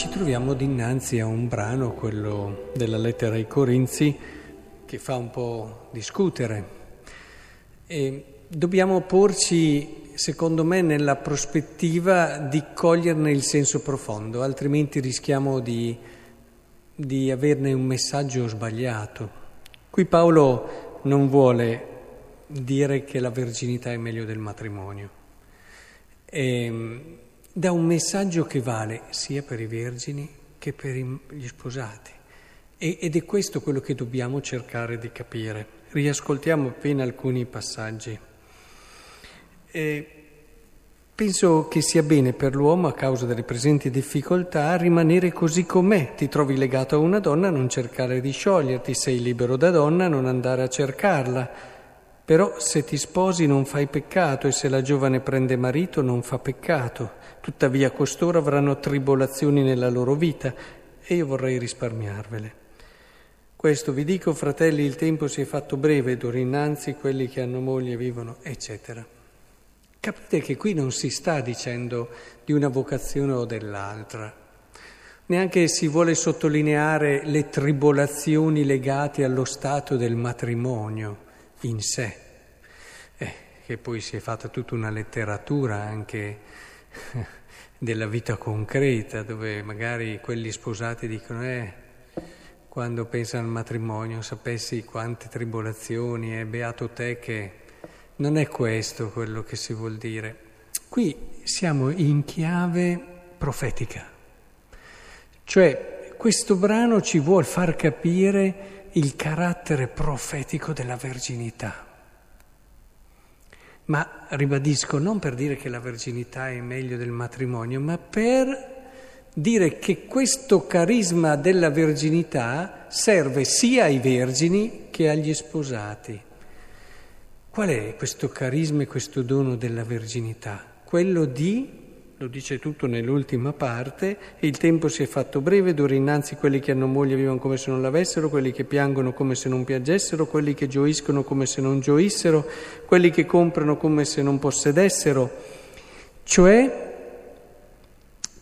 ci troviamo dinanzi a un brano, quello della lettera ai Corinzi, che fa un po' discutere. E dobbiamo porci, secondo me, nella prospettiva di coglierne il senso profondo, altrimenti rischiamo di, di averne un messaggio sbagliato. Qui Paolo non vuole dire che la verginità è meglio del matrimonio. E, dà un messaggio che vale sia per i vergini che per gli sposati. ed è questo quello che dobbiamo cercare di capire. Riascoltiamo appena alcuni passaggi. E penso che sia bene per l'uomo, a causa delle presenti difficoltà, rimanere così com'è. Ti trovi legato a una donna, non cercare di scioglierti, sei libero da donna, non andare a cercarla però se ti sposi non fai peccato e se la giovane prende marito non fa peccato. Tuttavia costoro avranno tribolazioni nella loro vita e io vorrei risparmiarvele. Questo vi dico, fratelli, il tempo si è fatto breve, d'ora innanzi quelli che hanno moglie vivono, eccetera. Capite che qui non si sta dicendo di una vocazione o dell'altra, neanche si vuole sottolineare le tribolazioni legate allo stato del matrimonio in sé, eh, che poi si è fatta tutta una letteratura anche della vita concreta, dove magari quelli sposati dicono, eh, quando pensano al matrimonio, sapessi quante tribolazioni, è eh, beato te che... Non è questo quello che si vuol dire. Qui siamo in chiave profetica, cioè questo brano ci vuole far capire il carattere profetico della verginità. Ma ribadisco, non per dire che la verginità è meglio del matrimonio, ma per dire che questo carisma della verginità serve sia ai vergini che agli sposati. Qual è questo carisma e questo dono della verginità? Quello di lo dice tutto nell'ultima parte, il tempo si è fatto breve, d'ora innanzi quelli che hanno moglie vivono come se non l'avessero, quelli che piangono come se non piangessero, quelli che gioiscono come se non gioissero, quelli che comprano come se non possedessero, cioè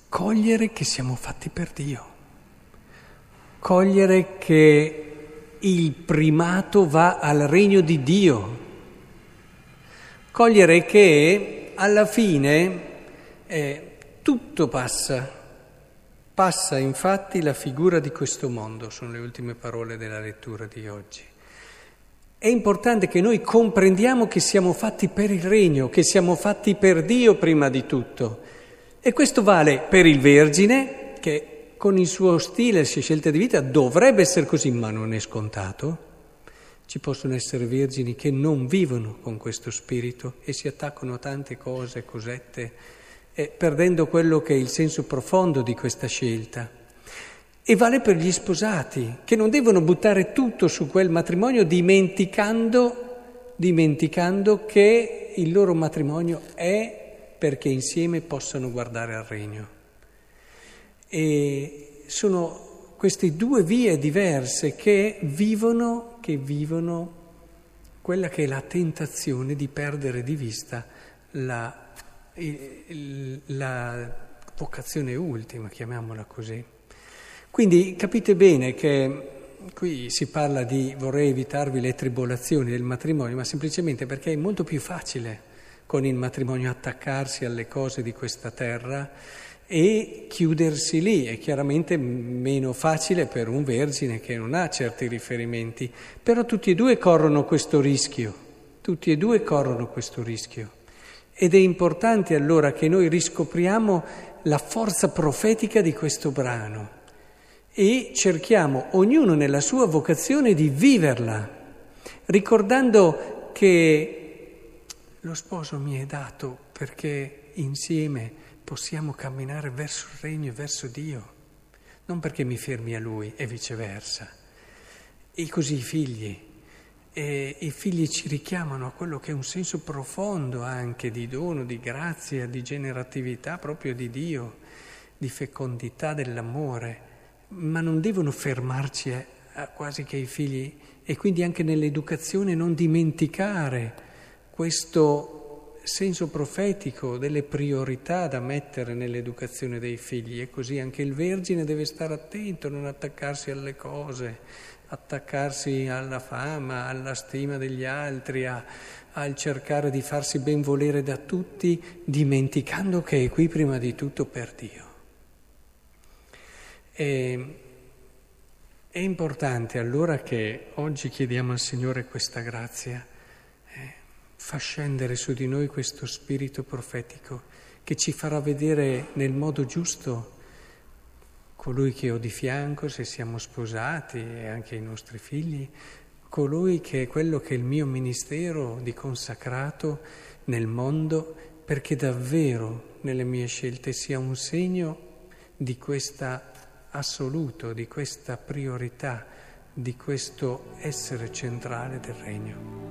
cogliere che siamo fatti per Dio, cogliere che il primato va al regno di Dio, cogliere che alla fine eh, tutto passa. Passa infatti la figura di questo mondo, sono le ultime parole della lettura di oggi. È importante che noi comprendiamo che siamo fatti per il regno, che siamo fatti per Dio prima di tutto. E questo vale per il Vergine, che con il suo stile e scelte di vita dovrebbe essere così, ma non è scontato. Ci possono essere vergini che non vivono con questo spirito e si attaccano a tante cose, cosette eh, perdendo quello che è il senso profondo di questa scelta. E vale per gli sposati, che non devono buttare tutto su quel matrimonio dimenticando, dimenticando che il loro matrimonio è perché insieme possano guardare al regno. E sono queste due vie diverse che vivono, che vivono quella che è la tentazione di perdere di vista la la vocazione ultima, chiamiamola così. Quindi capite bene che qui si parla di vorrei evitarvi le tribolazioni del matrimonio, ma semplicemente perché è molto più facile con il matrimonio attaccarsi alle cose di questa terra e chiudersi lì. È chiaramente meno facile per un vergine che non ha certi riferimenti, però tutti e due corrono questo rischio, tutti e due corrono questo rischio. Ed è importante allora che noi riscopriamo la forza profetica di questo brano e cerchiamo ognuno nella sua vocazione di viverla, ricordando che lo sposo mi è dato perché insieme possiamo camminare verso il regno e verso Dio, non perché mi fermi a lui e viceversa. E così i figli e i figli ci richiamano a quello che è un senso profondo anche di dono, di grazia, di generatività proprio di Dio, di fecondità dell'amore, ma non devono fermarci a, a quasi che i figli. E quindi anche nell'educazione non dimenticare questo senso profetico delle priorità da mettere nell'educazione dei figli. E così anche il Vergine deve stare attento, non attaccarsi alle cose, attaccarsi alla fama, alla stima degli altri, a, al cercare di farsi ben volere da tutti, dimenticando che è qui prima di tutto per Dio. E, è importante allora che oggi chiediamo al Signore questa grazia fa scendere su di noi questo spirito profetico che ci farà vedere nel modo giusto colui che ho di fianco se siamo sposati e anche i nostri figli, colui che è quello che è il mio ministero di consacrato nel mondo perché davvero nelle mie scelte sia un segno di questa assoluto, di questa priorità, di questo essere centrale del regno.